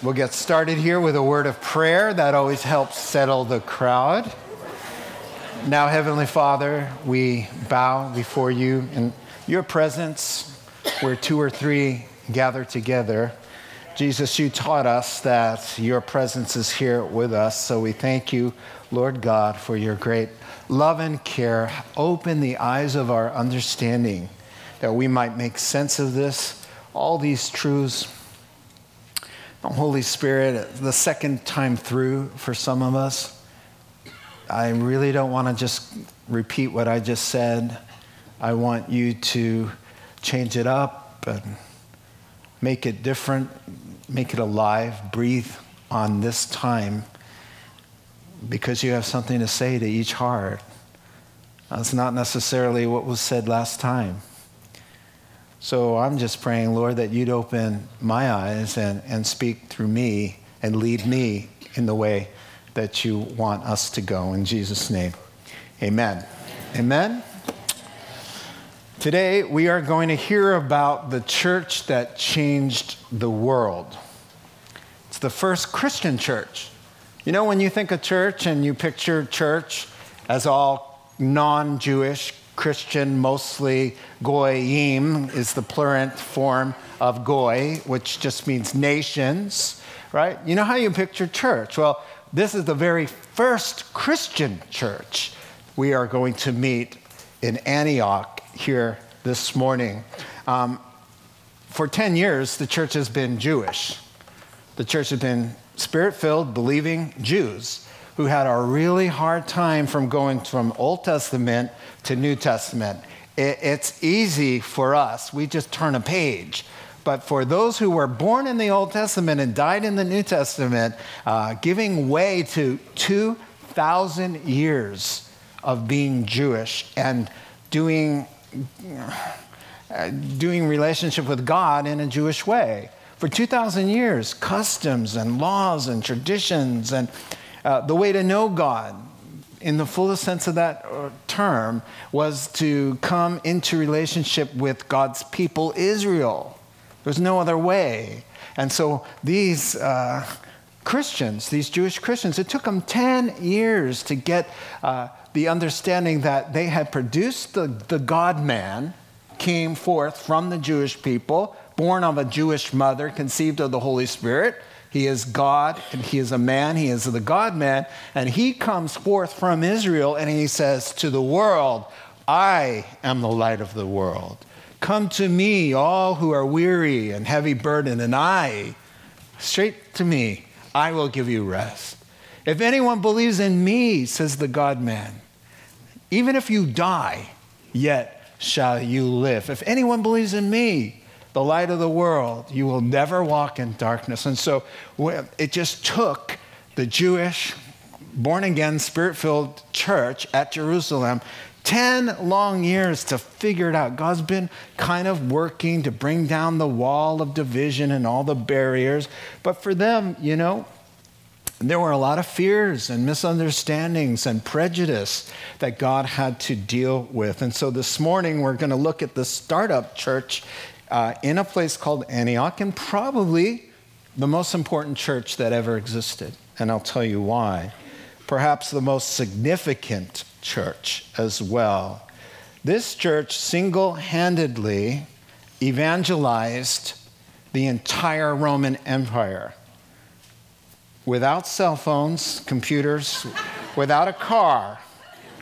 We'll get started here with a word of prayer. That always helps settle the crowd. Now, Heavenly Father, we bow before you in your presence where two or three gather together. Jesus, you taught us that your presence is here with us, so we thank you, Lord God, for your great love and care. Open the eyes of our understanding that we might make sense of this, all these truths Holy Spirit, the second time through for some of us, I really don't want to just repeat what I just said. I want you to change it up and make it different, make it alive, breathe on this time because you have something to say to each heart. That's not necessarily what was said last time. So I'm just praying, Lord, that you'd open my eyes and, and speak through me and lead me in the way that you want us to go. In Jesus' name, amen. Amen. Today, we are going to hear about the church that changed the world. It's the first Christian church. You know, when you think of church and you picture church as all non Jewish Christian, mostly goyim is the plurant form of goy, which just means nations, right? You know how you picture church? Well, this is the very first Christian church we are going to meet in Antioch here this morning. Um, for 10 years, the church has been Jewish. The church has been spirit filled, believing Jews who had a really hard time from going from Old Testament to New Testament. it's easy for us, we just turn a page. But for those who were born in the Old Testament and died in the New Testament, uh, giving way to 2,000 years of being Jewish and doing, doing relationship with God in a Jewish way. For 2,000 years, customs and laws and traditions and uh, the way to know God, in the fullest sense of that uh, term, was to come into relationship with God's people, Israel. There's no other way. And so these uh, Christians, these Jewish Christians, it took them 10 years to get uh, the understanding that they had produced the, the God man, came forth from the Jewish people, born of a Jewish mother, conceived of the Holy Spirit he is God and he is a man. He is the God man. And he comes forth from Israel and he says to the world, I am the light of the world. Come to me, all who are weary and heavy burdened, and I, straight to me, I will give you rest. If anyone believes in me, says the God man, even if you die, yet shall you live. If anyone believes in me, the light of the world. You will never walk in darkness. And so it just took the Jewish, born again, spirit filled church at Jerusalem 10 long years to figure it out. God's been kind of working to bring down the wall of division and all the barriers. But for them, you know, there were a lot of fears and misunderstandings and prejudice that God had to deal with. And so this morning, we're going to look at the startup church uh, in a place called Antioch, and probably the most important church that ever existed. And I'll tell you why. Perhaps the most significant church as well. This church single handedly evangelized the entire Roman Empire without cell phones, computers, without a car,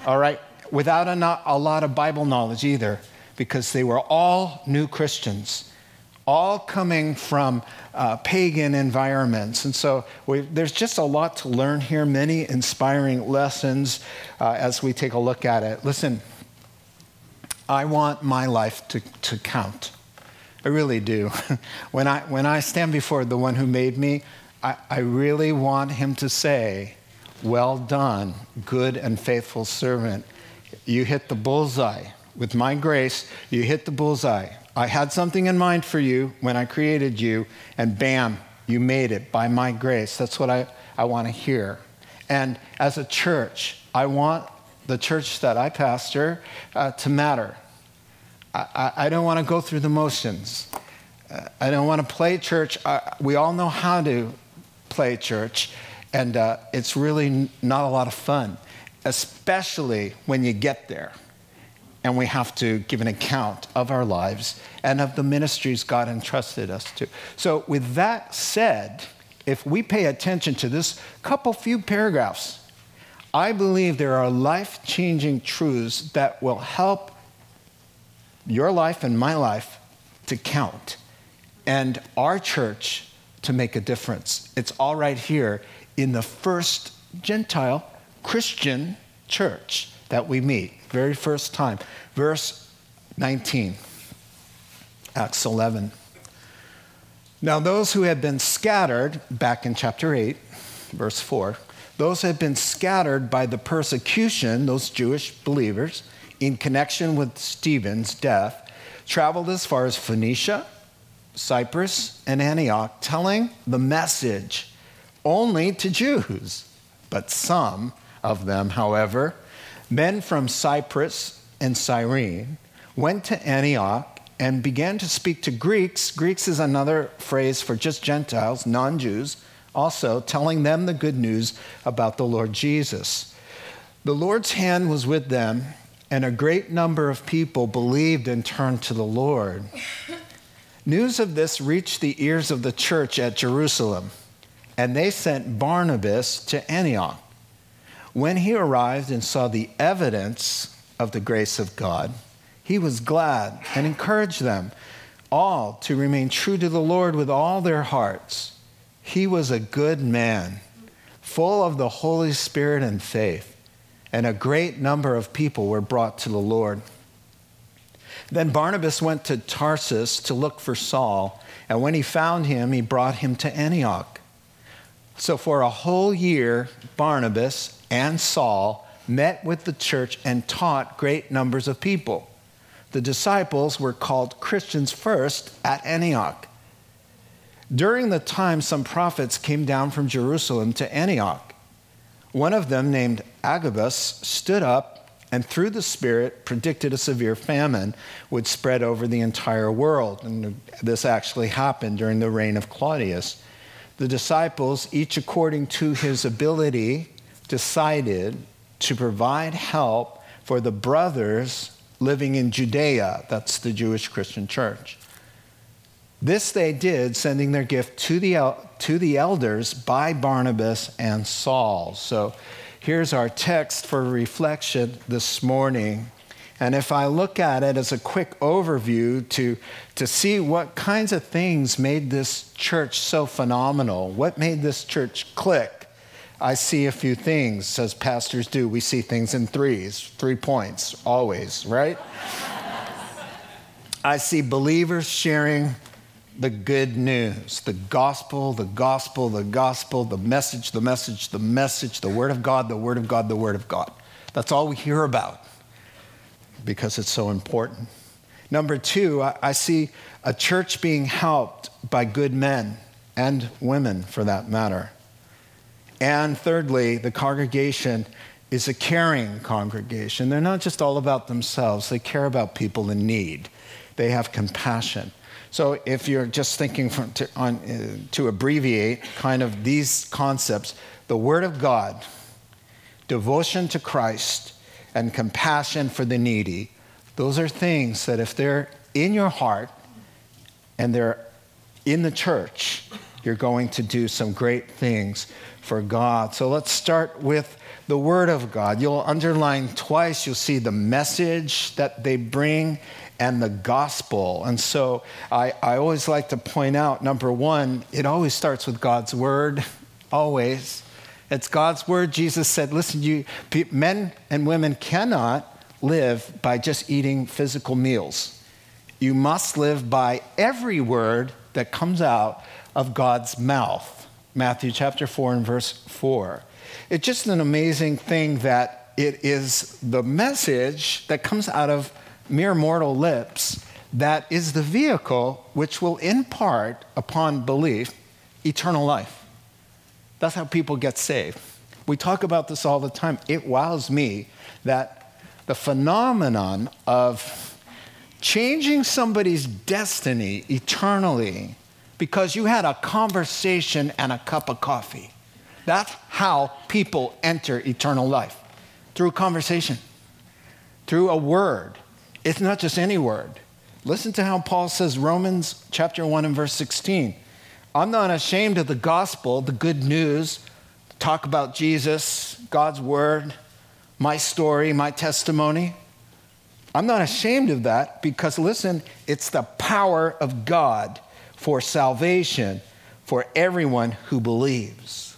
all right, without a, a lot of Bible knowledge either because they were all new Christians, all coming from uh, pagan environments. And so there's just a lot to learn here, many inspiring lessons uh, as we take a look at it. Listen, I want my life to, to count. I really do. when, I, when I stand before the one who made me, I, I really want him to say, Well done, good and faithful servant. You hit the bullseye with my grace, you hit the bullseye. I had something in mind for you when I created you, and bam, you made it by my grace. That's what I, I want to hear. And as a church, I want the church that I pastor uh, to matter. I, I, I don't want to go through the motions. Uh, I don't want to play church. Uh, we all know how to play church, and uh, it's really not a lot of fun, especially when you get there and we have to give an account of our lives and of the ministries God entrusted us to. So, with that said, if we pay attention to this couple few paragraphs, I believe there are life changing truths that will help your life and my life to count and our church to make a difference. It's all right here in the first Gentile Christian church that we meet, very first time. Verse 19, Acts 11. Now, those who had been scattered, back in chapter 8, verse 4, those who had been scattered by the persecution, those Jewish believers, in connection with Stephen's death, traveled as far as Phoenicia, Cyprus, and Antioch, telling the message only to Jews. But some of them, however, men from Cyprus and Cyrene, went to Antioch and began to speak to Greeks. Greeks is another phrase for just Gentiles, non Jews, also telling them the good news about the Lord Jesus. The Lord's hand was with them, and a great number of people believed and turned to the Lord. News of this reached the ears of the church at Jerusalem, and they sent Barnabas to Antioch. When he arrived and saw the evidence of the grace of God, he was glad and encouraged them all to remain true to the Lord with all their hearts. He was a good man, full of the Holy Spirit and faith, and a great number of people were brought to the Lord. Then Barnabas went to Tarsus to look for Saul, and when he found him, he brought him to Antioch. So for a whole year, Barnabas and Saul met with the church and taught great numbers of people. The disciples were called Christians first at Antioch. During the time, some prophets came down from Jerusalem to Antioch. One of them, named Agabus, stood up and through the Spirit predicted a severe famine would spread over the entire world. And this actually happened during the reign of Claudius. The disciples, each according to his ability, decided to provide help for the brothers living in Judea. That's the Jewish Christian church. This they did, sending their gift to the, to the elders by Barnabas and Saul. So here's our text for reflection this morning. And if I look at it as a quick overview to, to see what kinds of things made this church so phenomenal, what made this church click, I see a few things, as pastors do. We see things in threes, three points, always, right? I see believers sharing the good news, the gospel, the gospel, the gospel, the message, the message, the message, the word of God, the word of God, the word of God. That's all we hear about because it's so important. Number two, I, see a church being helped by good men and women for that matter. And thirdly, the congregation is a caring congregation. They're not just all about themselves, they care about people in need, they have compassion. So, if you're just thinking from, to, on, uh, to abbreviate kind of these concepts, the Word of God, devotion to Christ, and compassion for the needy, those are things that if they're in your heart and they're in the church, you're going to do some great things for God. So let's start with the Word of God. You'll underline twice, you'll see the message that they bring and the gospel. And so I, I always like to point out number one, it always starts with God's Word, always. It's God's Word. Jesus said, listen, you, men and women cannot live by just eating physical meals. You must live by every word that comes out of God's mouth. Matthew chapter 4 and verse 4. It's just an amazing thing that it is the message that comes out of mere mortal lips that is the vehicle which will impart upon belief eternal life. That's how people get saved. We talk about this all the time. It wows me that the phenomenon of changing somebody's destiny eternally because you had a conversation and a cup of coffee. That's how people enter eternal life through conversation, through a word. It's not just any word. Listen to how Paul says, Romans chapter 1 and verse 16. I'm not ashamed of the gospel, the good news, talk about Jesus, God's word, my story, my testimony. I'm not ashamed of that because, listen, it's the power of God for salvation for everyone who believes.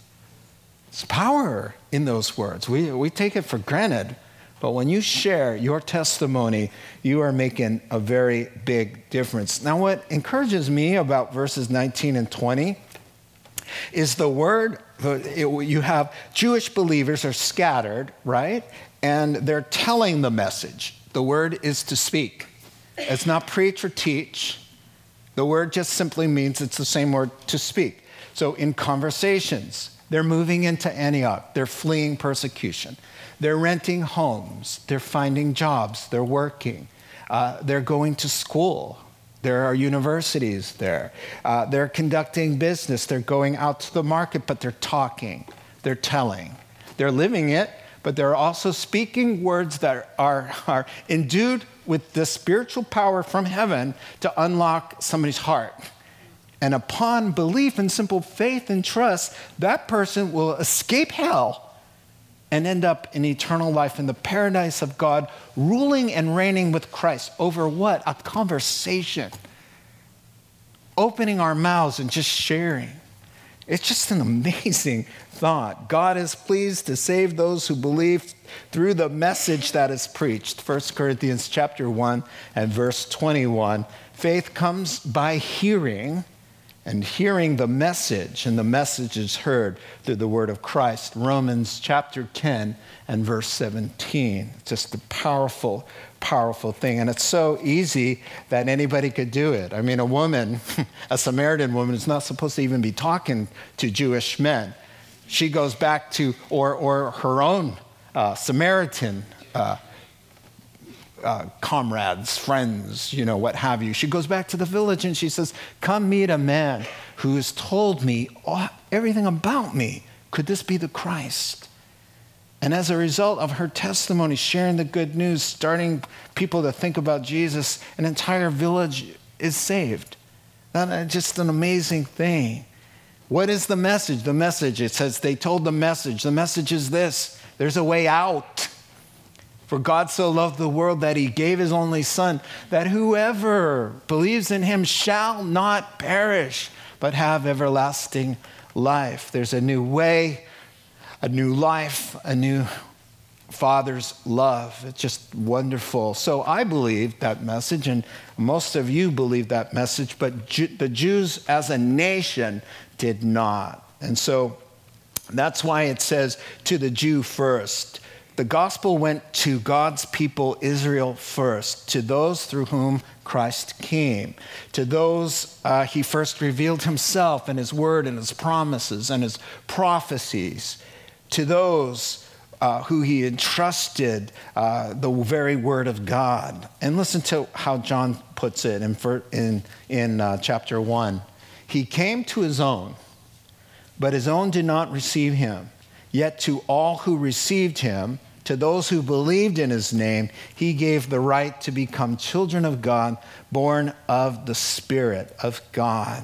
It's power in those words. We, we take it for granted. But when you share your testimony, you are making a very big difference. Now, what encourages me about verses 19 and 20 is the word, you have Jewish believers are scattered, right? And they're telling the message. The word is to speak. It's not preach or teach. The word just simply means it's the same word to speak. So in conversations, they're moving into Antioch, they're fleeing persecution, they're renting homes, they're finding jobs, they're working, uh, they're going to school. There are universities there. Uh, they're conducting business. They're going out to the market, but they're talking, they're telling, they're living it, but they're also speaking words that are, are endued with the spiritual power from heaven to unlock somebody's heart. And upon belief and simple faith and trust, that person will escape hell and end up in eternal life in the paradise of God, ruling and reigning with Christ over what? A conversation. Opening our mouths and just sharing. It's just an amazing thought. God is pleased to save those who believe through the message that is preached. 1 Corinthians chapter 1 and verse 21. Faith comes by hearing and hearing the message, and the message is heard through the word of Christ. Romans chapter 10 and verse 17. Just a powerful, powerful thing. And it's so easy that anybody could do it. I mean, a woman, a Samaritan woman, is not supposed to even be talking to Jewish men. She goes back to, or, or her own uh, Samaritan uh, uh, comrades, friends, you know, what have you. She goes back to the village and she says, Come meet a man who has told me all, everything about me. Could this be the Christ? And as a result of her testimony, sharing the good news, starting people to think about Jesus, an entire village is saved. That's just an amazing thing. What is the message? The message, it says they told the message. The message is this there's a way out. For God so loved the world that he gave his only Son, that whoever believes in him shall not perish, but have everlasting life. There's a new way, a new life, a new Father's love. It's just wonderful. So I believe that message, and most of you believe that message, but Ju- the Jews as a nation did not. And so that's why it says to the Jew first. The gospel went to God's people, Israel, first, to those through whom Christ came, to those uh, he first revealed himself and his word and his promises and his prophecies, to those uh, who he entrusted uh, the very word of God. And listen to how John puts it in, in, in uh, chapter 1. He came to his own, but his own did not receive him. Yet to all who received him, to those who believed in his name, he gave the right to become children of God, born of the Spirit of God.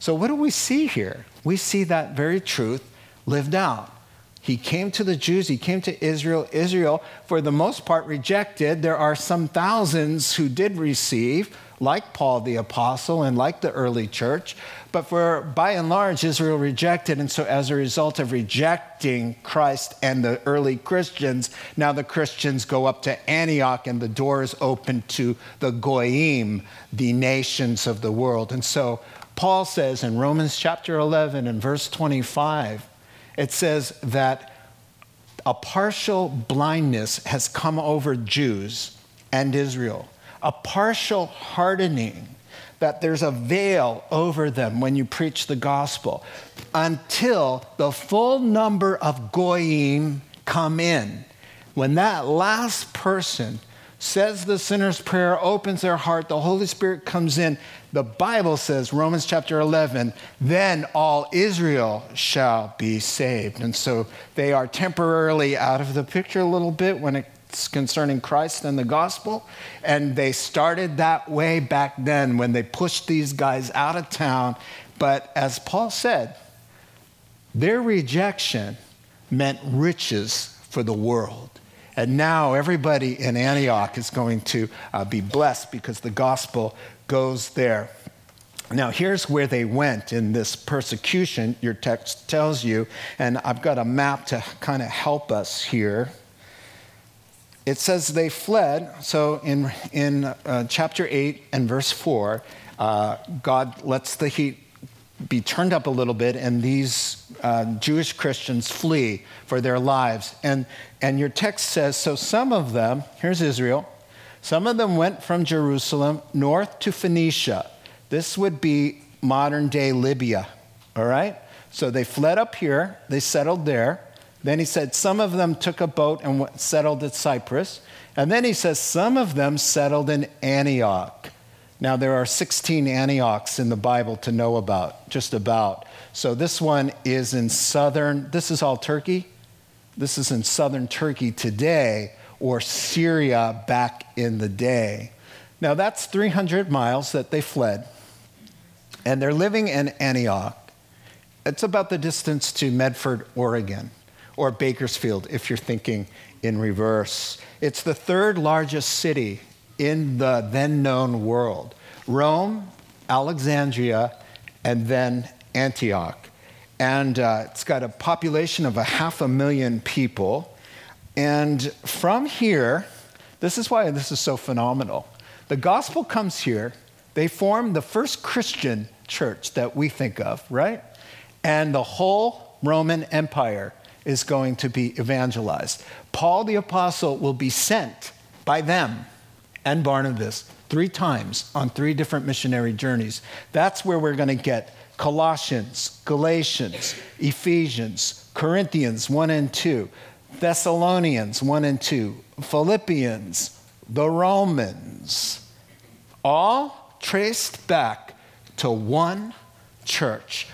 So, what do we see here? We see that very truth lived out. He came to the Jews, he came to Israel. Israel, for the most part, rejected. There are some thousands who did receive, like Paul the Apostle and like the early church. But for by and large, Israel rejected. And so, as a result of rejecting Christ and the early Christians, now the Christians go up to Antioch and the door is open to the Goyim, the nations of the world. And so, Paul says in Romans chapter 11 and verse 25, it says that a partial blindness has come over Jews and Israel, a partial hardening that there's a veil over them when you preach the gospel until the full number of goyim come in. When that last person says the sinner's prayer, opens their heart, the Holy Spirit comes in. The Bible says, Romans chapter 11, then all Israel shall be saved. And so they are temporarily out of the picture a little bit when it's concerning Christ and the gospel. And they started that way back then when they pushed these guys out of town. But as Paul said, their rejection meant riches for the world. And now everybody in Antioch is going to uh, be blessed because the gospel goes there. Now, here's where they went in this persecution, your text tells you, and I've got a map to kind of help us here. It says they fled. So in, in uh, chapter 8 and verse 4, uh, God lets the heat be turned up a little bit, and these uh, Jewish Christians flee for their lives. And, and your text says so some of them, here's Israel, some of them went from Jerusalem north to Phoenicia. This would be modern day Libya, all right? So they fled up here, they settled there. Then he said some of them took a boat and settled at Cyprus. And then he says some of them settled in Antioch. Now, there are 16 Antiochs in the Bible to know about, just about. So this one is in southern, this is all Turkey. This is in southern Turkey today, or Syria back in the day. Now, that's 300 miles that they fled. And they're living in Antioch. It's about the distance to Medford, Oregon, or Bakersfield, if you're thinking in reverse. It's the third largest city in the then known world Rome, Alexandria, and then Antioch. And uh, it's got a population of a half a million people. And from here, this is why this is so phenomenal. The gospel comes here, they form the first Christian church that we think of, right? And the whole Roman Empire is going to be evangelized. Paul the Apostle will be sent by them and Barnabas three times on three different missionary journeys. That's where we're going to get Colossians, Galatians, Ephesians, Corinthians 1 and 2, Thessalonians 1 and 2, Philippians, the Romans, all traced back to one church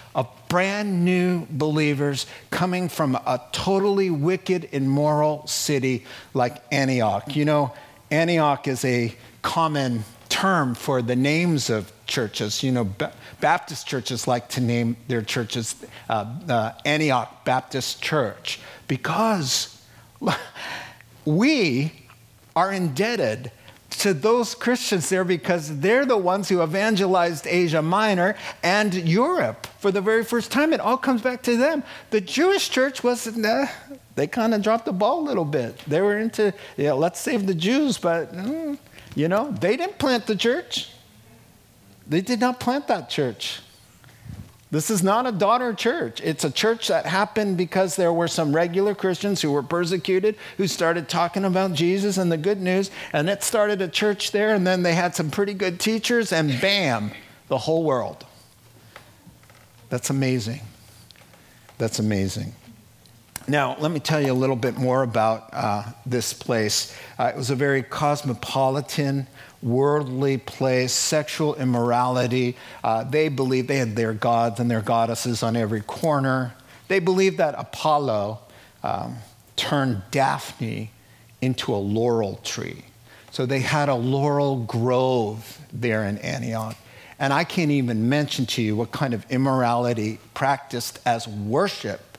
brand new believers coming from a totally wicked, immoral city like Antioch. You know, Antioch is a common term for the names of churches. You know, Baptist churches like to name their churches uh, uh, Antioch Baptist Church because we are indebted to those Christians there because they're the ones who evangelized Asia Minor and Europe for the very first time. It all comes back to them. The Jewish church was, uh, they kind of dropped the ball a little bit. They were into, yeah, let's save the Jews, but, mm, you know, they didn't plant the church. They did not plant that church. This is not a daughter church. It's a church that happened because there were some regular Christians who were persecuted who started talking about Jesus and the good news, and it started a church there, and then they had some pretty good teachers, and bam, the whole world. That's amazing. That's amazing. Now, let me tell you a little bit more about uh, this place. Uh, it was a very cosmopolitan worldly place, sexual immorality. Uh, they believed they had their gods and their goddesses on every corner. They believed that Apollo um, turned Daphne into a laurel tree. So they had a laurel grove there in Antioch. And I can't even mention to you what kind of immorality practiced as worship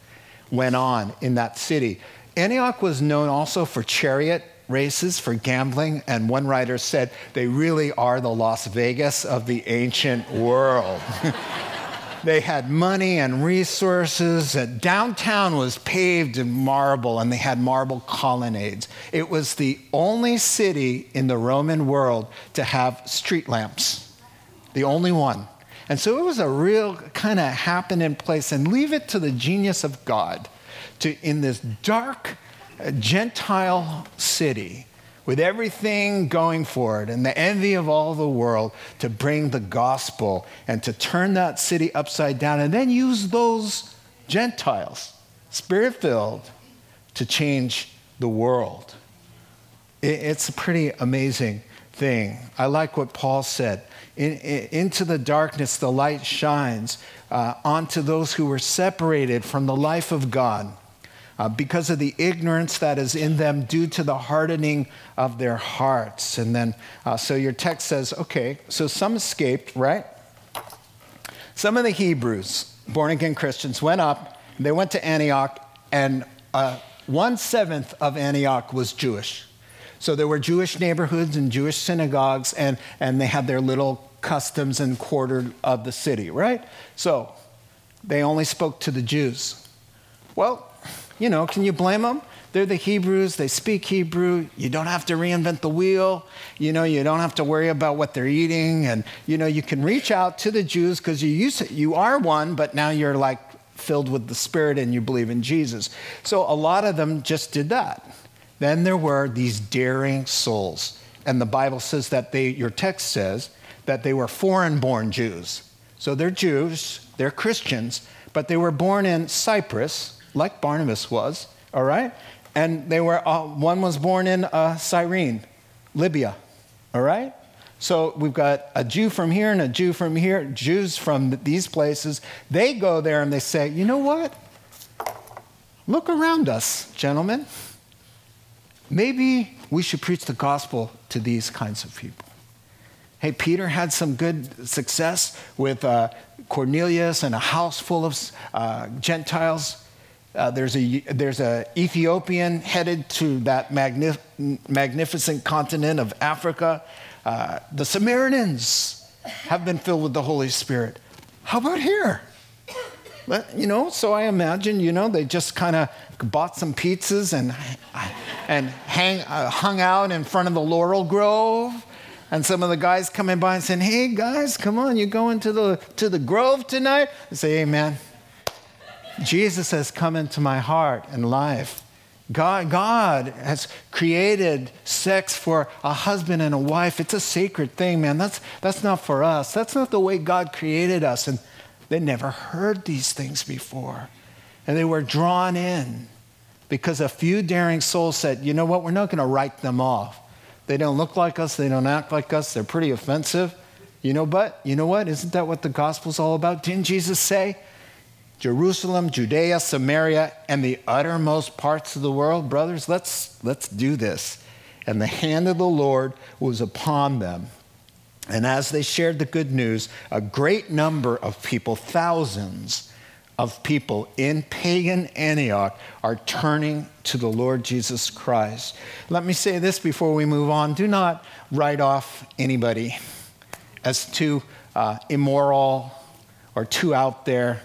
went on in that city. Antioch was known also for chariot races for gambling, and one writer said they really are the Las Vegas of the ancient world. they had money and resources. Downtown was paved in marble, and they had marble colonnades. It was the only city in the Roman world to have street lamps, the only one. And so it was a real kind of happening place, and leave it to the genius of God to, in this dark, a Gentile city with everything going for it and the envy of all the world to bring the gospel and to turn that city upside down and then use those Gentiles, spirit filled, to change the world. It's a pretty amazing thing. I like what Paul said. In, in, into the darkness, the light shines uh, onto those who were separated from the life of God uh, because of the ignorance that is in them due to the hardening of their hearts. And then, uh, so your text says, okay, so some escaped, right? Some of the Hebrews, born again Christians, went up, they went to Antioch, and uh, one seventh of Antioch was Jewish. So there were Jewish neighborhoods and Jewish synagogues, and, and they had their little customs and quarter of the city, right? So they only spoke to the Jews. Well, you know, can you blame them? They're the Hebrews, they speak Hebrew. You don't have to reinvent the wheel. You know, you don't have to worry about what they're eating. And, you know, you can reach out to the Jews because you, used you are one, but now you're like filled with the Spirit and you believe in Jesus. So a lot of them just did that. Then there were these daring souls. And the Bible says that they, your text says, that they were foreign born Jews. So they're Jews, they're Christians, but they were born in Cyprus, like Barnabas was, all right? And they were, uh, one was born in uh, Cyrene, Libya, all right? So we've got a Jew from here and a Jew from here, Jews from these places. They go there and they say, you know what? Look around us, gentlemen. Maybe we should preach the gospel to these kinds of people. Hey, Peter had some good success with uh, Cornelius and a house full of uh, Gentiles. Uh, there's a there's a Ethiopian headed to that magnif- magnificent continent of Africa. Uh, the Samaritans have been filled with the Holy Spirit. How about here? You know, so I imagine, you know, they just kind of bought some pizzas and, and hang, uh, hung out in front of the Laurel Grove. And some of the guys coming by and saying, hey, guys, come on, you going to the, to the Grove tonight? I say, hey, Jesus has come into my heart and life. God, God has created sex for a husband and a wife. It's a sacred thing, man. That's, that's not for us. That's not the way God created us. And they never heard these things before. And they were drawn in because a few daring souls said, you know what, we're not going to write them off. They don't look like us, they don't act like us, they're pretty offensive. You know, but you know what? Isn't that what the gospel's all about? Didn't Jesus say? Jerusalem, Judea, Samaria, and the uttermost parts of the world, brothers, let's, let's do this. And the hand of the Lord was upon them. And as they shared the good news, a great number of people, thousands of people in pagan Antioch, are turning to the Lord Jesus Christ. Let me say this before we move on do not write off anybody as too uh, immoral or too out there,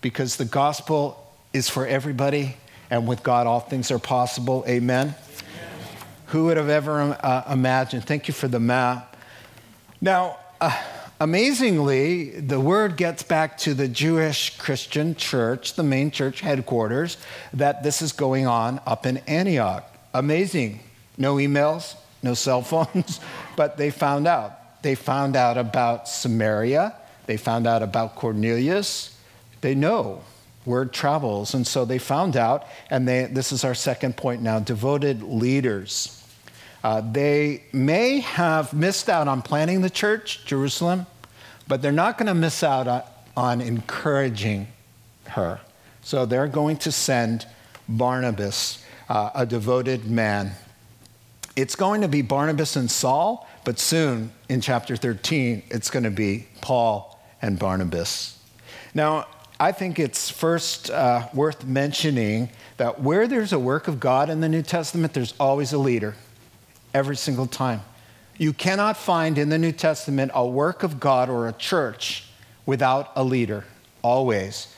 because the gospel is for everybody, and with God, all things are possible. Amen. Amen. Who would have ever uh, imagined? Thank you for the map now, uh, amazingly, the word gets back to the Jewish Christian church, the main church headquarters, that this is going on up in Antioch. Amazing. No emails, no cell phones, but they found out. They found out about Samaria, they found out about Cornelius. They know word travels. And so they found out, and they, this is our second point now devoted leaders. Uh, they may have missed out on planning the church, Jerusalem, but they're not going to miss out on, on encouraging her. So they're going to send Barnabas, uh, a devoted man. It's going to be Barnabas and Saul, but soon in chapter 13, it's going to be Paul and Barnabas. Now, I think it's first uh, worth mentioning that where there's a work of God in the New Testament, there's always a leader every single time. You cannot find in the New Testament a work of God or a church without a leader, always.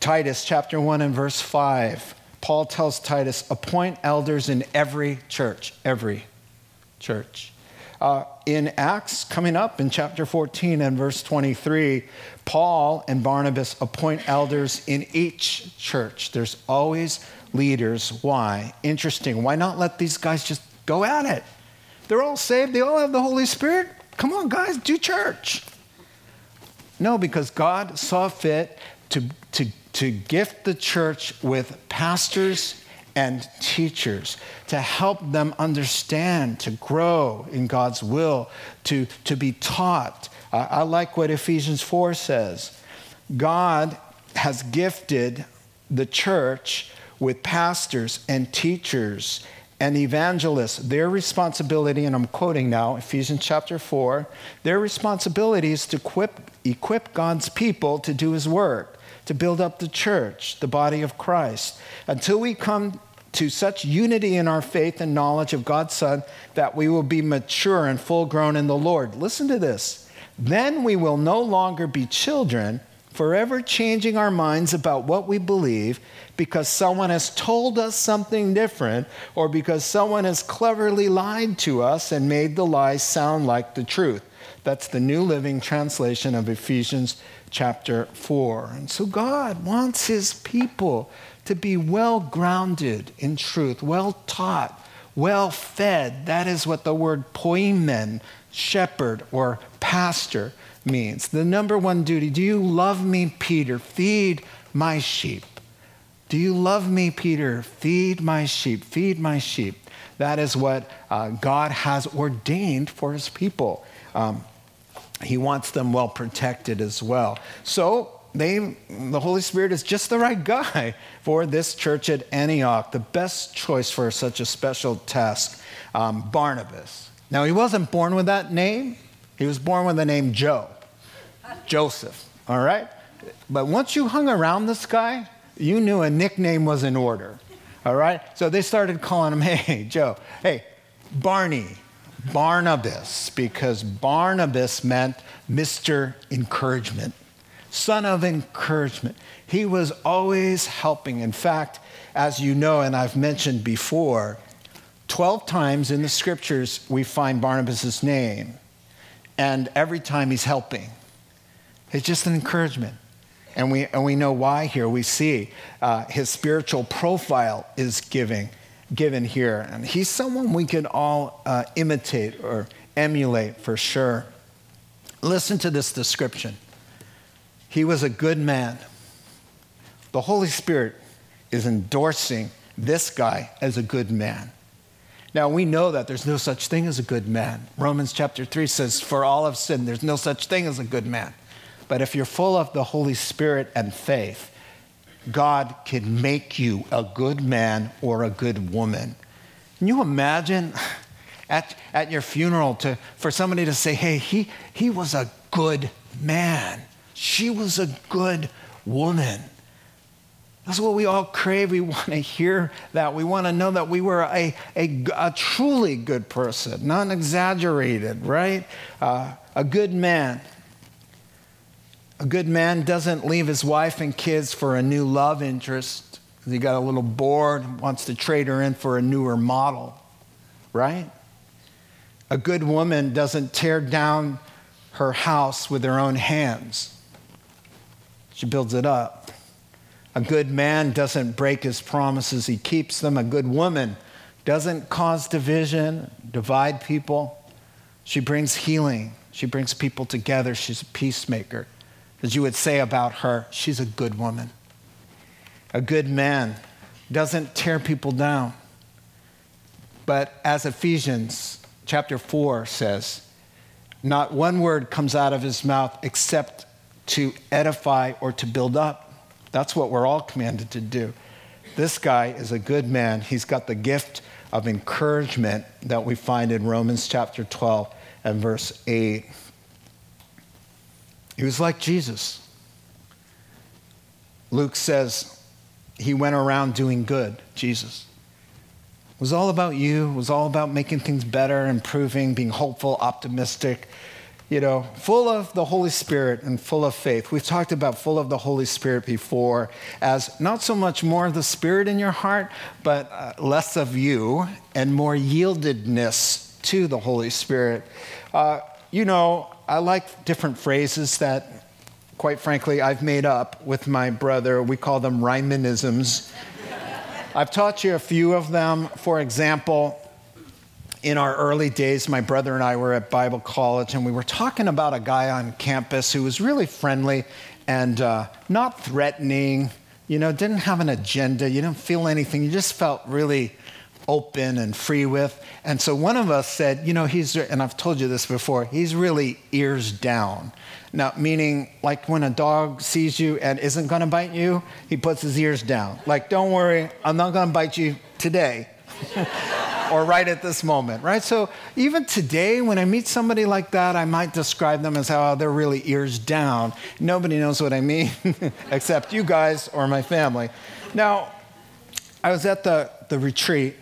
Titus chapter 1 and verse 5, Paul tells Titus, appoint elders in every church, every church. Uh, in Acts, coming up in chapter 14 and verse 23, Paul and Barnabas appoint elders in each church. There's always leaders. Why? Interesting. Why not let these guys just Go at it. They're all saved, they all have the Holy Spirit. Come on, guys, do church. No, because God saw fit to, to, to gift the church with pastors and teachers to help them understand, to grow in God's will, to, to be taught. I, like what Ephesians 4 says. God has gifted the church with pastors and teachers and evangelists, their responsibility, and I'm quoting now, Ephesians chapter 4, their responsibility is to equip, equip God's people to do his work, to build up the church, the body of Christ, until we come to such unity in our faith and knowledge of God's Son that we will be mature and full grown in the Lord. Listen to this. Then we will no longer be children forever changing our minds about what we believe because someone has told us something different or because someone has cleverly lied to us and made the lie sound like the truth. That's the New Living Translation of Ephesians chapter 4. And so God wants his people to be well grounded in truth, well taught, well fed. That is what the word poimen, shepherd or pastor, means. The number one duty do you love me, Peter? Feed my sheep. Do you love me, Peter? Feed my sheep. Feed my sheep. That is what uh, God has ordained for his people. Um, he wants them well protected as well. So, they, the Holy Spirit is just the right guy for this church at Antioch, the best choice for such a special task, um, Barnabas. Now, he wasn't born with that name, he was born with the name Joe, Joseph, all right? But once you hung around this guy, you knew a nickname was in order, all right? So they started calling him, hey, Joe, hey, Barney, Barnabas, because Barnabas meant Mr. Encouragement, son of encouragement. He was always helping. In fact, as you know, and I've mentioned before, 12 times in the scriptures we find Barnabas' name and every time he's helping. It's just an encouragement. And we, and we know why here. We see uh, his spiritual profile is giving, given here. And he's someone we can all uh, imitate or emulate for sure. Listen to this description. He was a good man. The Holy Spirit is endorsing this guy as a good man. Now, we know that there's no such thing as a good man. Romans chapter 3 says, For all have sinned, there's no such thing as a good man. But if you're full of the Holy Spirit and faith, God can make you a good man or a good woman. Can you imagine at, at your funeral to, for somebody to say, hey, he, he was a good man, she was a good woman? That's what we all crave. We want to hear that. We want to know that we were a, a, a truly good person, not exaggerated, right? Uh, a good man. A good man doesn't leave his wife and kids for a new love interest. He got a little bored, wants to trade her in for a newer model, right? A good woman doesn't tear down her house with her own hands, she builds it up. A good man doesn't break his promises, he keeps them. A good woman doesn't cause division, divide people. She brings healing, she brings people together. She's a peacemaker. As you would say about her, she's a good woman. A good man doesn't tear people down. But as Ephesians chapter 4 says, not one word comes out of his mouth except to edify or to build up. That's what we're all commanded to do. This guy is a good man. He's got the gift of encouragement that we find in Romans chapter 12 and verse 8. He was like Jesus. Luke says he went around doing good, Jesus. It was all about you, it was all about making things better, improving, being hopeful, optimistic, you know, full of the Holy Spirit and full of faith. We've talked about full of the Holy Spirit before as not so much more of the Spirit in your heart, but uh, less of you and more yieldedness to the Holy Spirit. Uh, you know, I like different phrases that, quite frankly, I've made up with my brother. We call them Rymanisms. I've taught you a few of them. For example, in our early days, my brother and I were at Bible college, and we were talking about a guy on campus who was really friendly and uh, not threatening, you know, didn't have an agenda. You didn't feel anything. You just felt really open and free with. And so one of us said, you know, he's, and I've told you this before, he's really ears down. Now, meaning like when a dog sees you and isn't going to bite you, he puts his ears down. Like, don't worry, I'm not going to bite you today. or right at this moment, right? So even today, when I meet somebody like that, I might describe them as how oh, they're really ears down. Nobody knows what I mean except you guys or my family. Now, I was at the, the retreat,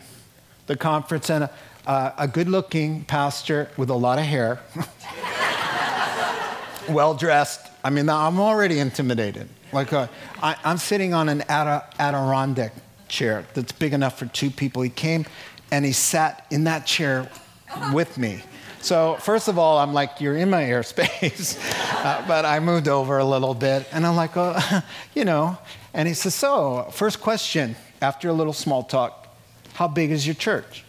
the conference, and a, a good looking pastor with a lot of hair, well dressed. I mean, I'm already intimidated. Like, uh, I, am sitting on an Adirondack chair that's big enough for two people. He came and he sat in that chair with me. So, first of all, I'm like, You're in my airspace. uh, but I moved over a little bit, and I'm like, Oh, you know. And he says, So, first question, after a little small talk, how big is your church?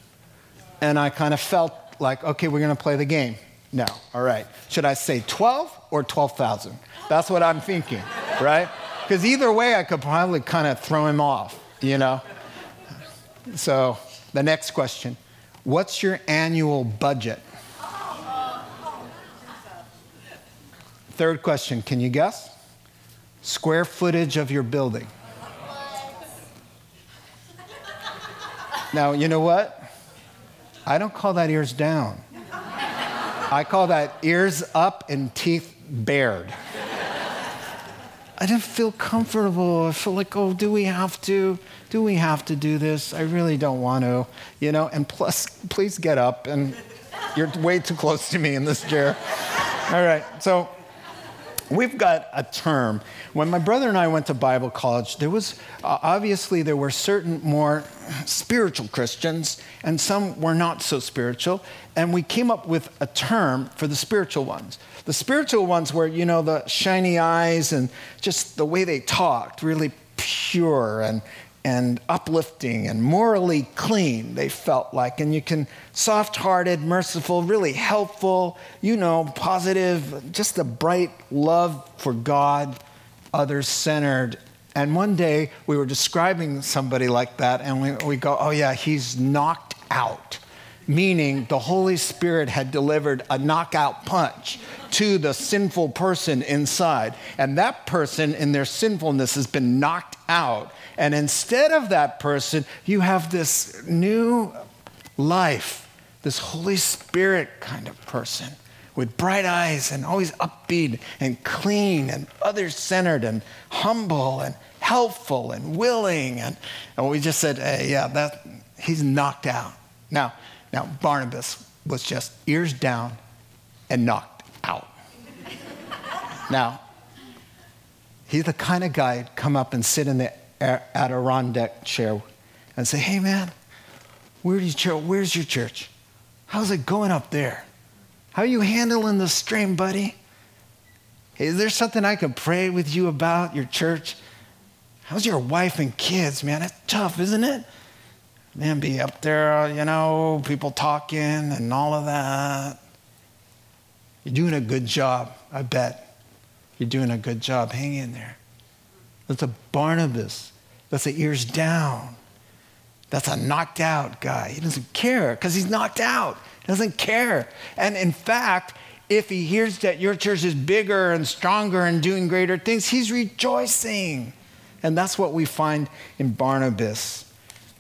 And I kind of felt like, Okay, we're going to play the game. No, all right. Should I say 12 or 12,000? That's what I'm thinking, right? Because either way, I could probably kind of throw him off, you know? So, the next question What's your annual budget? Third question Can you guess? Square footage of your building. Now, you know what? I don't call that ears down. I call that ears up and teeth bared. I didn't feel comfortable. I felt like, oh, do we have to? Do we have to do this? I really don't want to, you know? And plus, please get up. And you're way too close to me in this chair. All right, so we've got a term. When my brother and I went to Bible college, there was uh, obviously there were certain more spiritual Christians and some were not so spiritual, and we came up with a term for the spiritual ones. The spiritual ones were, you know, the shiny eyes and just the way they talked, really pure and and uplifting and morally clean, they felt like. And you can, soft hearted, merciful, really helpful, you know, positive, just a bright love for God, others centered. And one day we were describing somebody like that, and we, we go, oh, yeah, he's knocked out. Meaning the Holy Spirit had delivered a knockout punch to the sinful person inside. And that person, in their sinfulness, has been knocked out and instead of that person, you have this new life, this Holy Spirit kind of person with bright eyes and always upbeat and clean and other centered and humble and helpful and willing. And, and we just said, hey, yeah, that, he's knocked out. Now, now, Barnabas was just ears down and knocked out. now, he's the kind of guy come up and sit in the Adirondack chair and say, hey man, where's your, where's your church? How's it going up there? How are you handling the strain, buddy? Is there something I can pray with you about your church? How's your wife and kids, man? It's tough, isn't it? Man, be up there, you know, people talking and all of that. You're doing a good job, I bet. You're doing a good job. Hang in there. That's a Barnabas. That's a ears down. That's a knocked out guy. He doesn't care because he's knocked out. He doesn't care. And in fact, if he hears that your church is bigger and stronger and doing greater things, he's rejoicing. And that's what we find in Barnabas.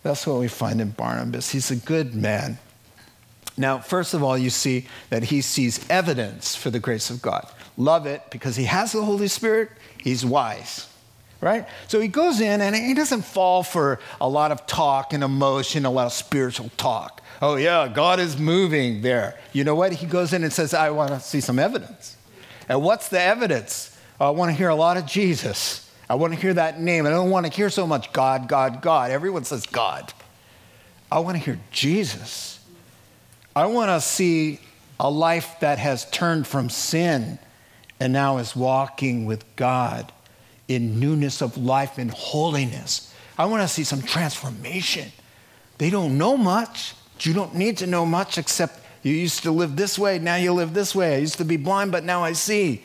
That's what we find in Barnabas. He's a good man. Now, first of all, you see that he sees evidence for the grace of God. Love it because he has the Holy Spirit, he's wise right? So he goes in and he doesn't fall for a lot of talk and emotion, a lot of spiritual talk. Oh, yeah, God is moving there. You know what? He goes in and says, I want to see some evidence. And what's the evidence? Oh, I want to hear a lot of Jesus. I want to hear that name. I don't want to hear so much God, God, God. Everyone says God. I want to hear Jesus. I want to see a life that has turned from sin and now is walking with God in newness of life and holiness. I want to see some transformation. They don't know much. You don't need to know much except you used to live this way, now you live this way. I used to be blind, but now I see.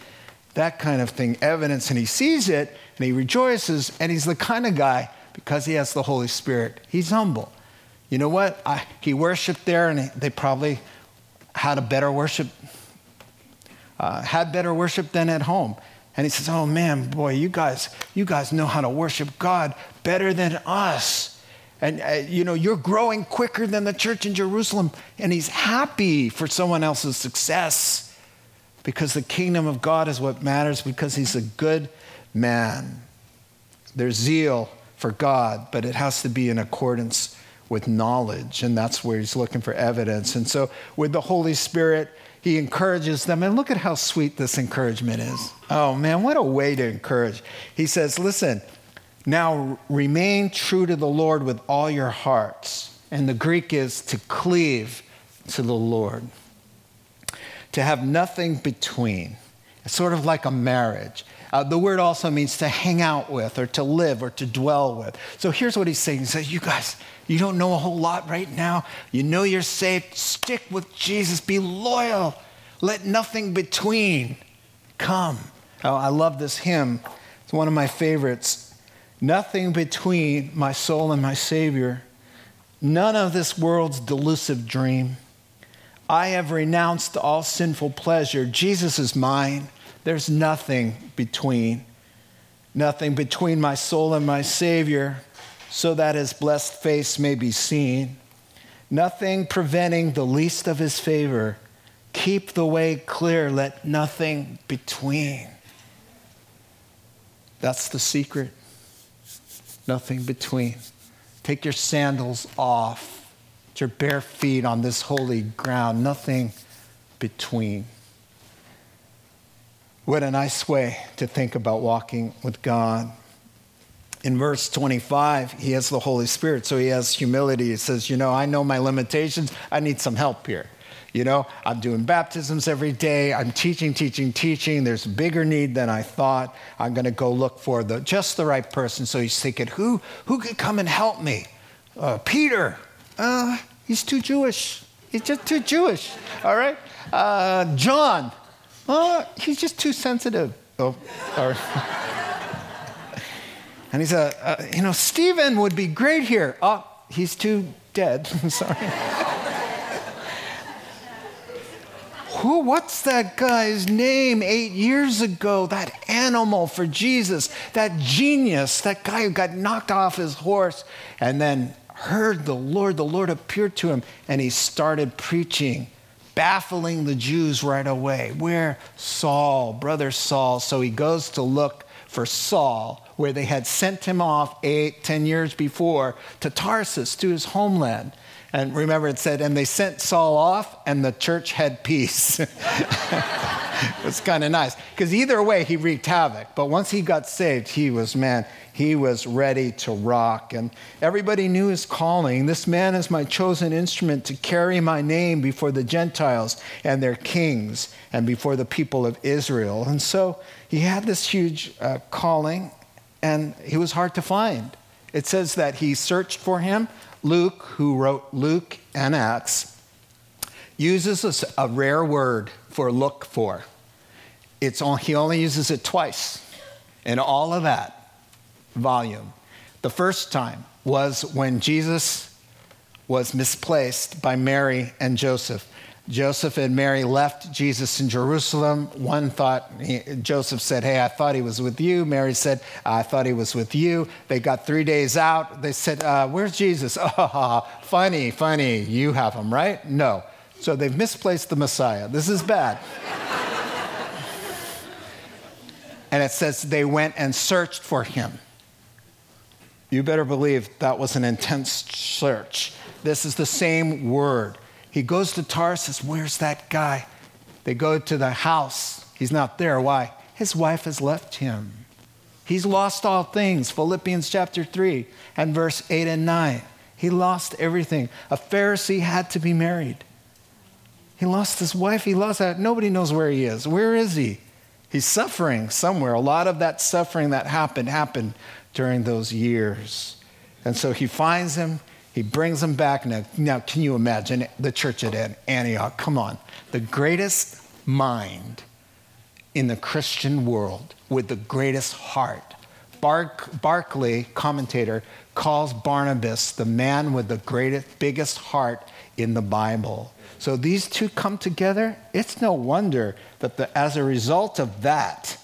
That kind of thing, evidence, and he sees it, and he rejoices, and he's the kind of guy, because he has the Holy Spirit, he's humble. You know what? I, he worshiped there, and they probably had a better worship, uh, had better worship than at home. And he says, "Oh man, boy, you guys, you guys know how to worship God better than us." And uh, you know, you're growing quicker than the church in Jerusalem. And he's happy for someone else's success because the kingdom of God is what matters because he's a good man. There's zeal for God, but it has to be in accordance with knowledge. And that's where he's looking for evidence. And so, with the Holy Spirit, he encourages them. And look at how sweet this encouragement is. Oh, man, what a way to encourage. He says, Listen, now remain true to the Lord with all your hearts. And the Greek is to cleave to the Lord, to have nothing between. It's sort of like a marriage. Uh, the word also means to hang out with or to live or to dwell with. So here's what he's saying. He says, You guys, you don't know a whole lot right now. You know you're saved. Stick with Jesus. Be loyal. Let nothing between come. Oh, I love this hymn. It's one of my favorites. Nothing between my soul and my Savior. None of this world's delusive dream. I have renounced all sinful pleasure. Jesus is mine. There's nothing between. Nothing between my soul and my Savior so that his blessed face may be seen. Nothing preventing the least of his favor. Keep the way clear, let nothing between. That's the secret. Nothing between. Take your sandals off. Your bare feet on this holy ground. Nothing between. What a nice way to think about walking with God in verse 25, he has the Holy Spirit, so he has humility. He says, You know, I know my limitations. I need some help here. You know, I'm doing baptisms every day. I'm teaching, teaching, teaching. There's a bigger need than I thought. I'm going to go look for the just the right person. So he's thinking, who who could come and help me? Uh, Peter. Uh, he's too Jewish. He's just too Jewish. All right. Uh, John. Uh, he's just too sensitive. Oh, sorry. And he said, uh, You know, Stephen would be great here. Oh, he's too dead. Sorry. Who, what's that guy's name eight years ago? That animal for Jesus, that genius, that guy who got knocked off his horse and then heard the Lord. The Lord appeared to him and he started preaching, baffling the Jews right away. Where? Saul, brother Saul. So he goes to look for Saul where they had sent him off eight, ten years before to Tarsus, to his homeland. And remember, it said, and they sent Saul off, and the church had peace. it was kind of nice. Because either way, he wreaked havoc. But once he got saved, he was, man, he was ready to rock. And everybody knew his calling. This man is my chosen instrument to carry my name before the Gentiles and their kings and before the people of Israel. And so he had this huge uh, calling, and he was hard to find. It says that he searched for him. Luke, who wrote Luke and Acts, uses a, rare word for look for. It's he only uses it twice in all of that volume. The first time was when Jesus was misplaced by Mary and Joseph. Joseph and Mary left Jesus in Jerusalem. One thought, he, Joseph said, Hey, I thought he was with you. Mary said, I thought he was with you. They got three days out. They said, uh, Where's Jesus? Oh, funny, funny. You have him, right? No. So they've misplaced the Messiah. This is bad. and it says they went and searched for him. You better believe that was an intense search. This is the same word. He goes to Tarsus. Where's that guy? They go to the house. He's not there. Why? His wife has left him. He's lost all things. Philippians chapter 3 and verse 8 and 9. He lost everything. A Pharisee had to be married. He lost his wife. He lost that. Nobody knows where he is. Where is he? He's suffering somewhere. A lot of that suffering that happened happened during those years. And so he finds him. He brings them back. Now, now, can you imagine the church at Antioch? Come on. The greatest mind in the Christian world with the greatest heart Bark, Barclay, commentator, calls Barnabas the man with the greatest, biggest heart in the Bible. So these two come together. It's no wonder that the, as a result of that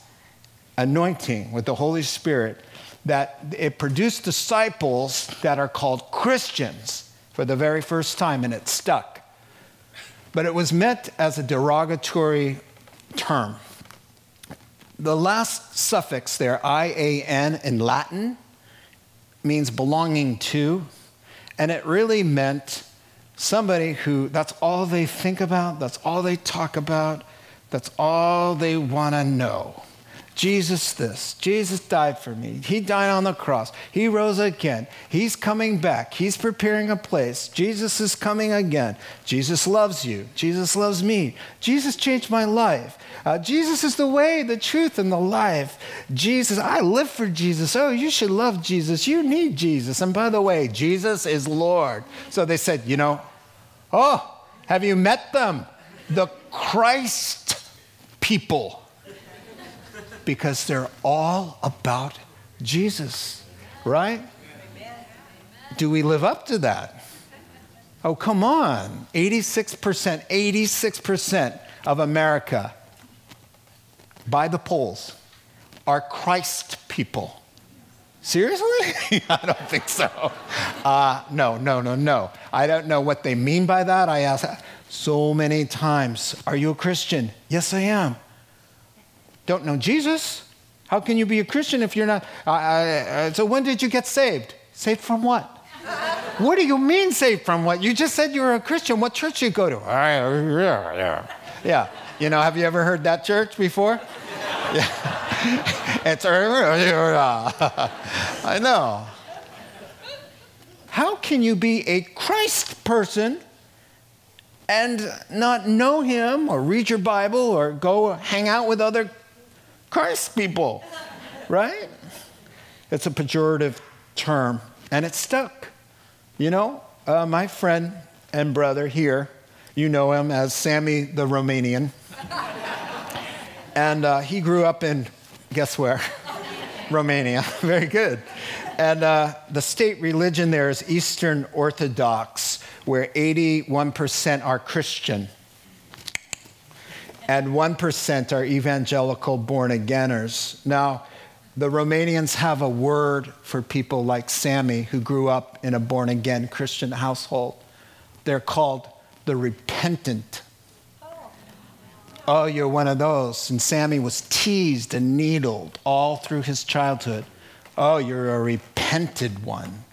anointing with the Holy Spirit, that it produced disciples that are called Christians for the very first time, and it stuck. But it was meant as a derogatory term. The last suffix there, IAN in Latin, means belonging to, and it really meant somebody who that's all they think about, that's all they talk about, that's all they want to know. Jesus, this. Jesus died for me. He died on the cross. He rose again. He's coming back. He's preparing a place. Jesus is coming again. Jesus loves you. Jesus loves me. Jesus changed my life. Uh, Jesus is the way, the truth, and the life. Jesus, I live for Jesus. Oh, you should love Jesus. You need Jesus. And by the way, Jesus is Lord. So they said, you know, oh, have you met them? The Christ people because they're all about Jesus, right? Do we live up to that? Oh, come on. 86%, 86% of America, by the polls, are Christ people. Seriously? I don't think so. Uh, no, no, no, no. I don't know what they mean by that. I ask so many times Are you a Christian? Yes, I am don't know Jesus. How can you be a Christian if you're not? Uh, uh, so when did you get saved? Saved from what? what do you mean saved from what? You just said you were a Christian. What church you go to? Yeah. You know, have you ever heard that church before? Yeah. it's I know. How can you be a Christ person and not know him or read your Bible or go hang out with other Christ people, right? It's a pejorative term, and it stuck. You know, uh, my friend and brother here, you know him as Sammy the Romanian. and uh, he grew up in, guess where? Romania. Very good. And uh, the state religion there is Eastern Orthodox, where 81% are Christian and 1% are evangelical born againers. Now, the Romanians have a word for people like Sammy who grew up in a born again Christian household. They're called the repentant. Oh, you're one of those. And Sammy was teased and needled all through his childhood. Oh, you're a repented one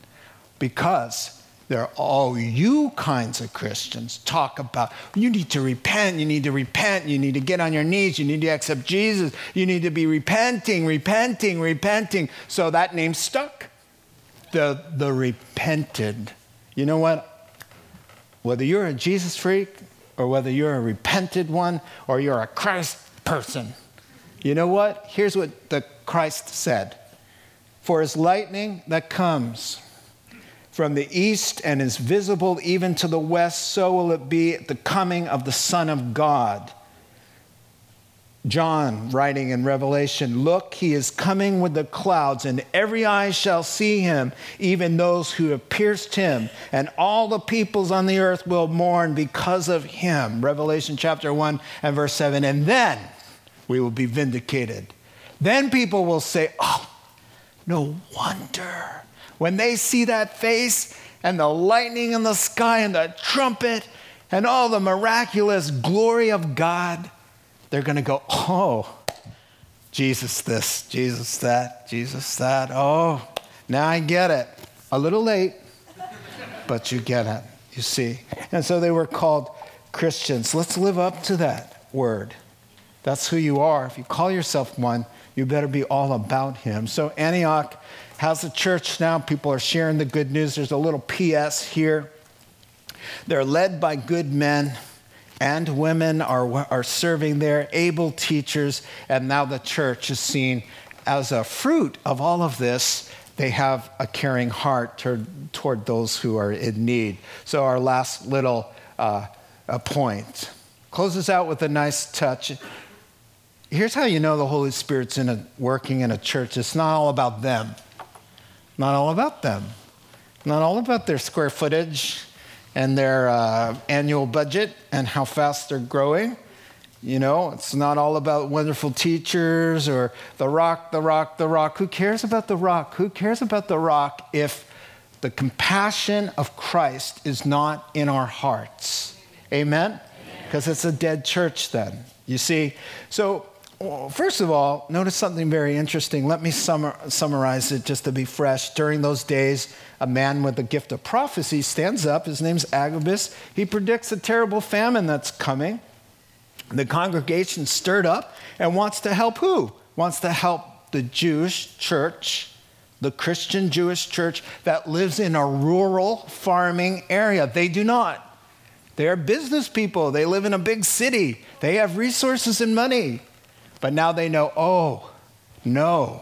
because there are all you kinds of Christians talk about you need to repent, you need to repent, you need to get on your knees, you need to accept Jesus, you need to be repenting, repenting, repenting. So that name stuck. The, the repented. You know what? Whether you're a Jesus freak or whether you're a repented one or you're a Christ person, you know what? Here's what the Christ said For his lightning that comes from the east and is visible even to the west, so will it be at the coming of the Son of God. John, writing in Revelation, Look, he is coming with the clouds, and every eye shall see him, even those who have pierced him, and all the peoples on the earth will mourn because of him. Revelation chapter 1 and verse 7. And then we will be vindicated. Then people will say, Oh, no wonder when they see that face and the lightning in the sky and the trumpet and all the miraculous glory of God, they're going to go, oh, Jesus this, Jesus that, Jesus that. Oh, now I get it. A little late, but you get it, you see. And so they were called Christians. Let's live up to that word. That's who you are. If you call yourself one, you better be all about him. So Antioch How's the church now? People are sharing the good news. There's a little PS here. They're led by good men and women are, are serving there, able teachers, and now the church is seen as a fruit of all of this. They have a caring heart toward, toward those who are in need. So, our last little uh, point closes out with a nice touch. here's how you know the Holy Spirit's in a, working in a church it's not all about them, not all about them, not all about their square footage and their uh, annual budget and how fast they're growing. You know, it's not all about wonderful teachers or the rock, the rock, the rock. Who cares about the rock? Who cares about the rock if the compassion of Christ is not in our hearts? Amen? Because it's a dead church then. You see? So, first of all, notice something very interesting. Let me summarize it just to be fresh. During those days, a man with the gift of prophecy stands up. His name's Agabus. He predicts a terrible famine that's coming. The congregation stirred up and wants to help who? Wants to help the Jewish church, the Christian Jewish church that lives in a rural farming area. They do not. They are business people. They live in a big city. They have resources and money. But now they know, oh, no,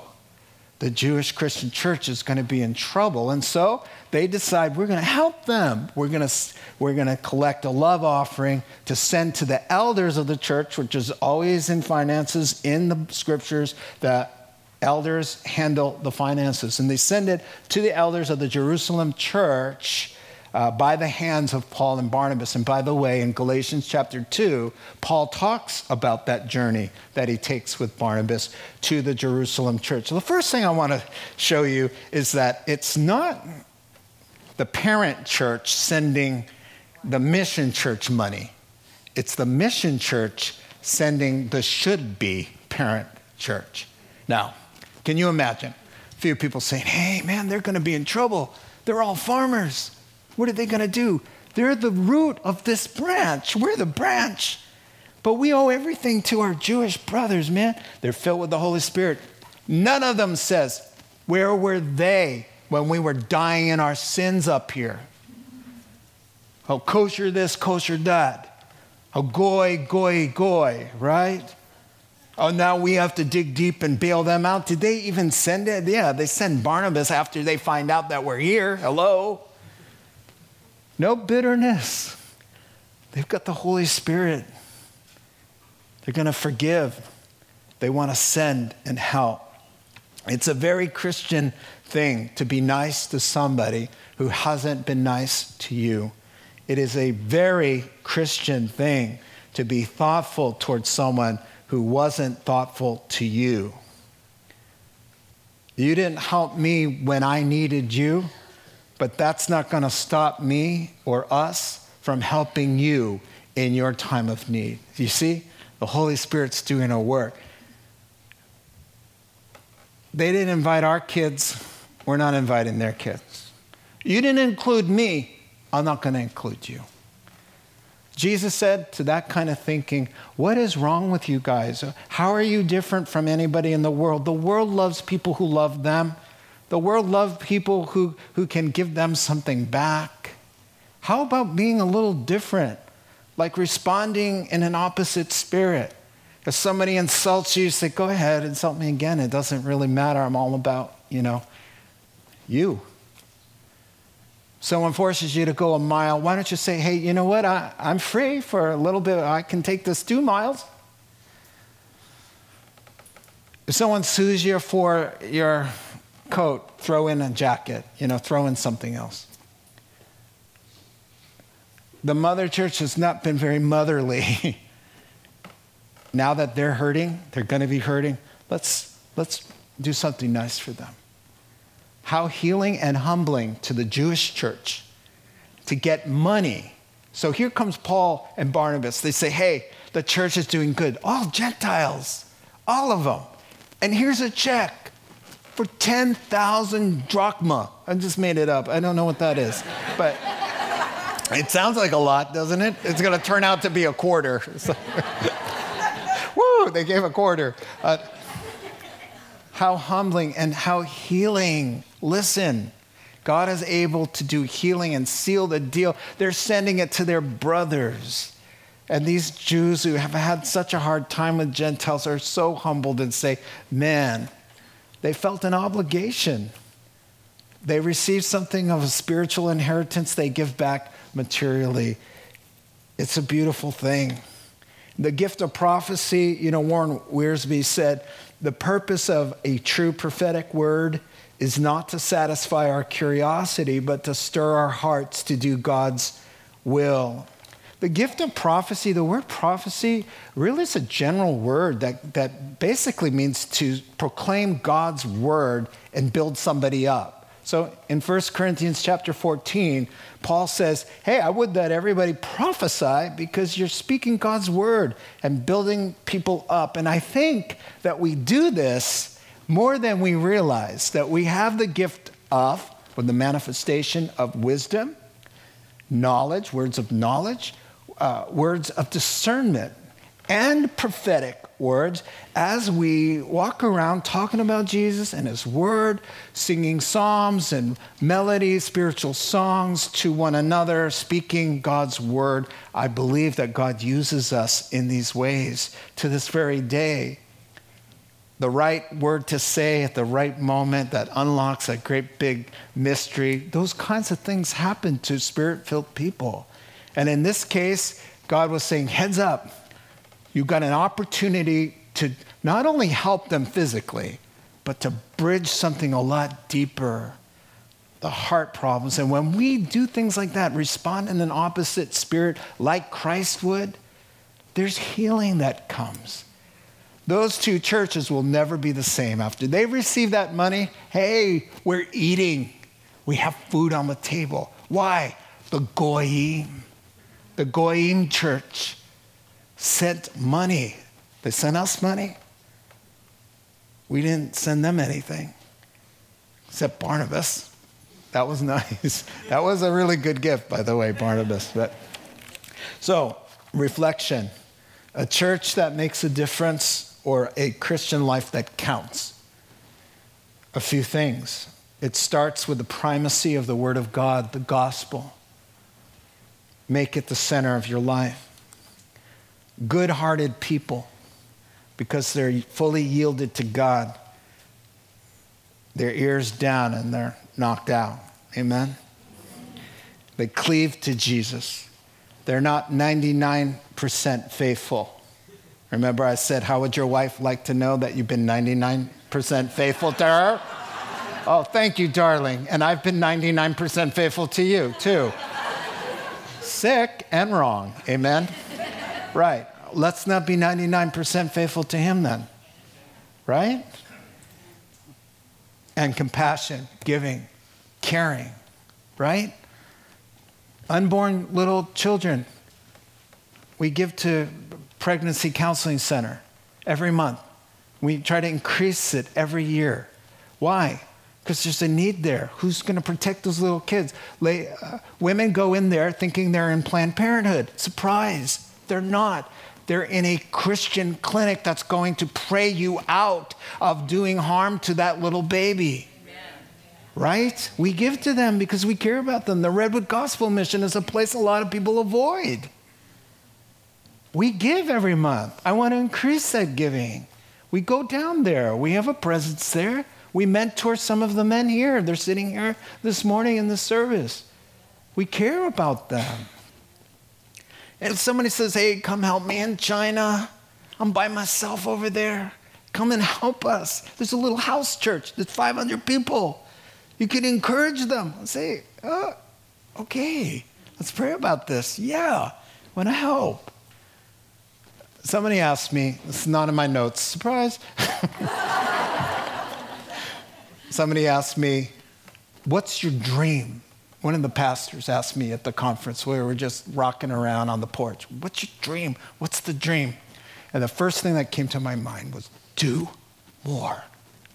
the Jewish Christian church is going to be in trouble. And so they decide we're going to help them. We're going to, we're going to collect a love offering to send to the elders of the church, which is always in finances in the scriptures that elders handle the finances. And they send it to the elders of the Jerusalem church uh, by the hands of Paul and Barnabas. And by the way, in Galatians chapter 2, Paul talks about that journey that he takes with Barnabas to the Jerusalem church. So the first thing I want to show you is that it's not the parent church sending the mission church money, it's the mission church sending the should be parent church. Now, can you imagine a few people saying, hey, man, they're going to be in trouble? They're all farmers. What are they going to do? They're the root of this branch. We're the branch. But we owe everything to our Jewish brothers, man. They're filled with the Holy Spirit. None of them says, Where were they when we were dying in our sins up here? How kosher this, kosher that. How goy, goy, goy, right? Oh, now we have to dig deep and bail them out. Did they even send it? Yeah, they send Barnabas after they find out that we're here. Hello? No bitterness. They've got the Holy Spirit. They're going to forgive. They want to send and help. It's a very Christian thing to be nice to somebody who hasn't been nice to you. It is a very Christian thing to be thoughtful towards someone who wasn't thoughtful to you. You didn't help me when I needed you. But that's not going to stop me or us from helping you in your time of need. You see, the Holy Spirit's doing a work. They didn't invite our kids, we're not inviting their kids. You didn't include me, I'm not going to include you. Jesus said to that kind of thinking, What is wrong with you guys? How are you different from anybody in the world? The world loves people who love them. The world loves people who, who can give them something back. How about being a little different? Like responding in an opposite spirit. If somebody insults you, say, go ahead, insult me again. It doesn't really matter. I'm all about, you know, you. Someone forces you to go a mile. Why don't you say, hey, you know what? I, I'm free for a little bit. I can take this two miles. If someone sues you for your coat, throw in a jacket, you know, throw in something else. The mother church has not been very motherly. now that they're hurting, they're going to be hurting, let's, let's do something nice for them. How healing and humbling to the Jewish church to get money. So here comes Paul and Barnabas. They say, hey, the church is doing good. All Gentiles, all of them. And here's a check for 10,000 drachma. I just made it up. I don't know what that is. But it sounds like a lot, doesn't it? It's going to turn out to be a quarter. Woo, they gave a quarter. Uh, how humbling and how healing. Listen, God is able to do healing and seal the deal. They're sending it to their brothers. And these Jews who have had such a hard time with Gentiles are so humbled and say, Man, they felt an obligation. They received something of a spiritual inheritance, they give back materially. It's a beautiful thing. The gift of prophecy, you know, Warren Wiersbe said, the purpose of a true prophetic word is not to satisfy our curiosity, but to stir our hearts to do God's will. The gift of prophecy, the word prophecy, really is a general word that, that basically means to proclaim God's word and build somebody up. So in 1 Corinthians chapter 14, Paul says, Hey, I would that everybody prophesy because you're speaking God's word and building people up. And I think that we do this more than we realize, that we have the gift of, or the manifestation of wisdom, knowledge, words of knowledge, uh, words of discernment, and prophetic words as we walk around talking about Jesus and His Word, singing psalms and melodies, spiritual songs to one another, speaking God's Word. I believe that God uses us in these ways to this very day. The right word to say at the right moment that unlocks a great big mystery, those kinds of things happen to spirit filled people. And in this case, God was saying, heads up you've got an opportunity to not only help them physically, but to bridge something a lot deeper the heart problems. And when we do things like that, respond in an opposite spirit like Christ would, there's healing that comes. Those two churches will never be the same after they receive that money. Hey, we're eating. We have food on the table. Why? The Goyim, the Goyim church sent money. They sent us money. We didn't send them anything, except Barnabas. That was nice. That was a really good gift, by the way, Barnabas. But so, reflection: a church that makes a difference, or a Christian life that counts. A few things. It starts with the primacy of the Word of God, the gospel. Make it the center of your life good hearted people because they're fully yielded to God. Their ears down and they're knocked out. Amen? They cleave to Jesus. They're not 99% faithful. Remember, I said, How would your wife like to know that you've been 99% faithful to her? Oh, thank you, darling. And I've been 99% faithful to you, too. Sick and wrong. Amen? Right. Let's not be 99% faithful to Him then. Right? And compassion, giving, caring. Right? Unborn little children. We give to Pregnancy Counseling Center every month. We try to increase it every year. Why? Because there's a need there. Who's going to protect those little kids? Lay, uh, women go in there thinking they're in Planned Parenthood. Surprise. They're not. They're in a Christian clinic that's going to pray you out of doing harm to that little baby. Right? We give to them because we care about them. The Redwood Gospel Mission is a place a lot of people avoid. We give every month. I want to increase that giving. We go down there. We have a presence there. We mentor some of the men here. They're sitting here this morning in the service. We care about them. And somebody says, hey, come help me in China, I'm by myself over there. Come and help us. There's a little house church, there's 500 people. You can encourage them. Say, oh, okay, let's pray about this. Yeah, want to help. Somebody asked me, it's not in my notes, surprise. Somebody asked me, What's your dream? One of the pastors asked me at the conference where we were just rocking around on the porch, What's your dream? What's the dream? And the first thing that came to my mind was do more.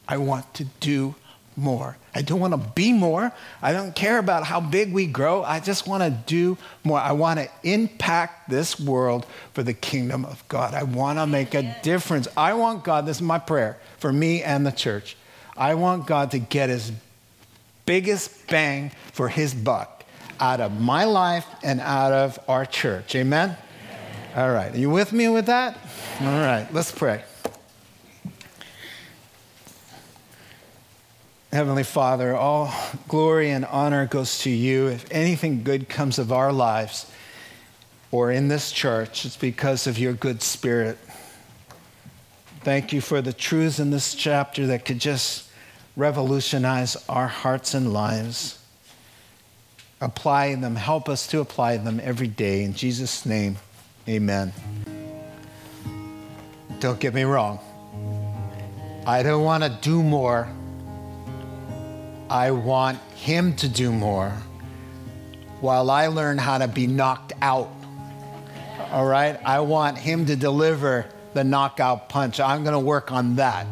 I want to do more. I don't want to be more. I don't care about how big we grow. I just want to do more. I want to impact this world for the kingdom of God. I want to make a difference. I want God, this is my prayer for me and the church. I want God to get his biggest bang for his buck out of my life and out of our church. Amen? All right. Are you with me with that? All right. Let's pray. Heavenly Father, all glory and honor goes to you. If anything good comes of our lives, or in this church, it's because of your good spirit. Thank you for the truths in this chapter that could just revolutionize our hearts and lives. Apply them, help us to apply them every day. In Jesus' name, amen. Don't get me wrong. I don't want to do more. I want Him to do more while I learn how to be knocked out. All right? I want Him to deliver the knockout punch. I'm going to work on that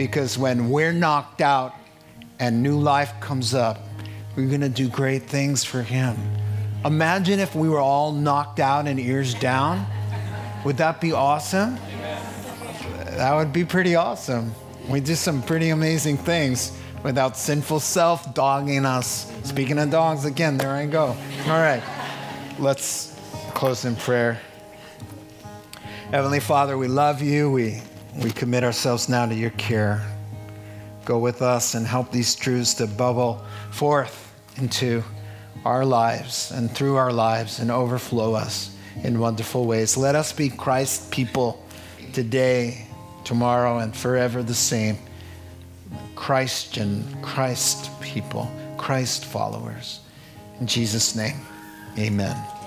because when we're knocked out and new life comes up, we're going to do great things for Him. Imagine if we were all knocked out and ears down. Would that be awesome? That would be pretty awesome. We do some pretty amazing things without sinful self dogging us. Speaking of dogs, again, there I go. All right, let's close in prayer. Heavenly Father, we love you. We, we commit ourselves now to your care. Go with us and help these truths to bubble forth into our lives and through our lives and overflow us in wonderful ways. Let us be Christ people today tomorrow and forever the same. Christian, Christ people, Christ followers. In Jesus' name, amen.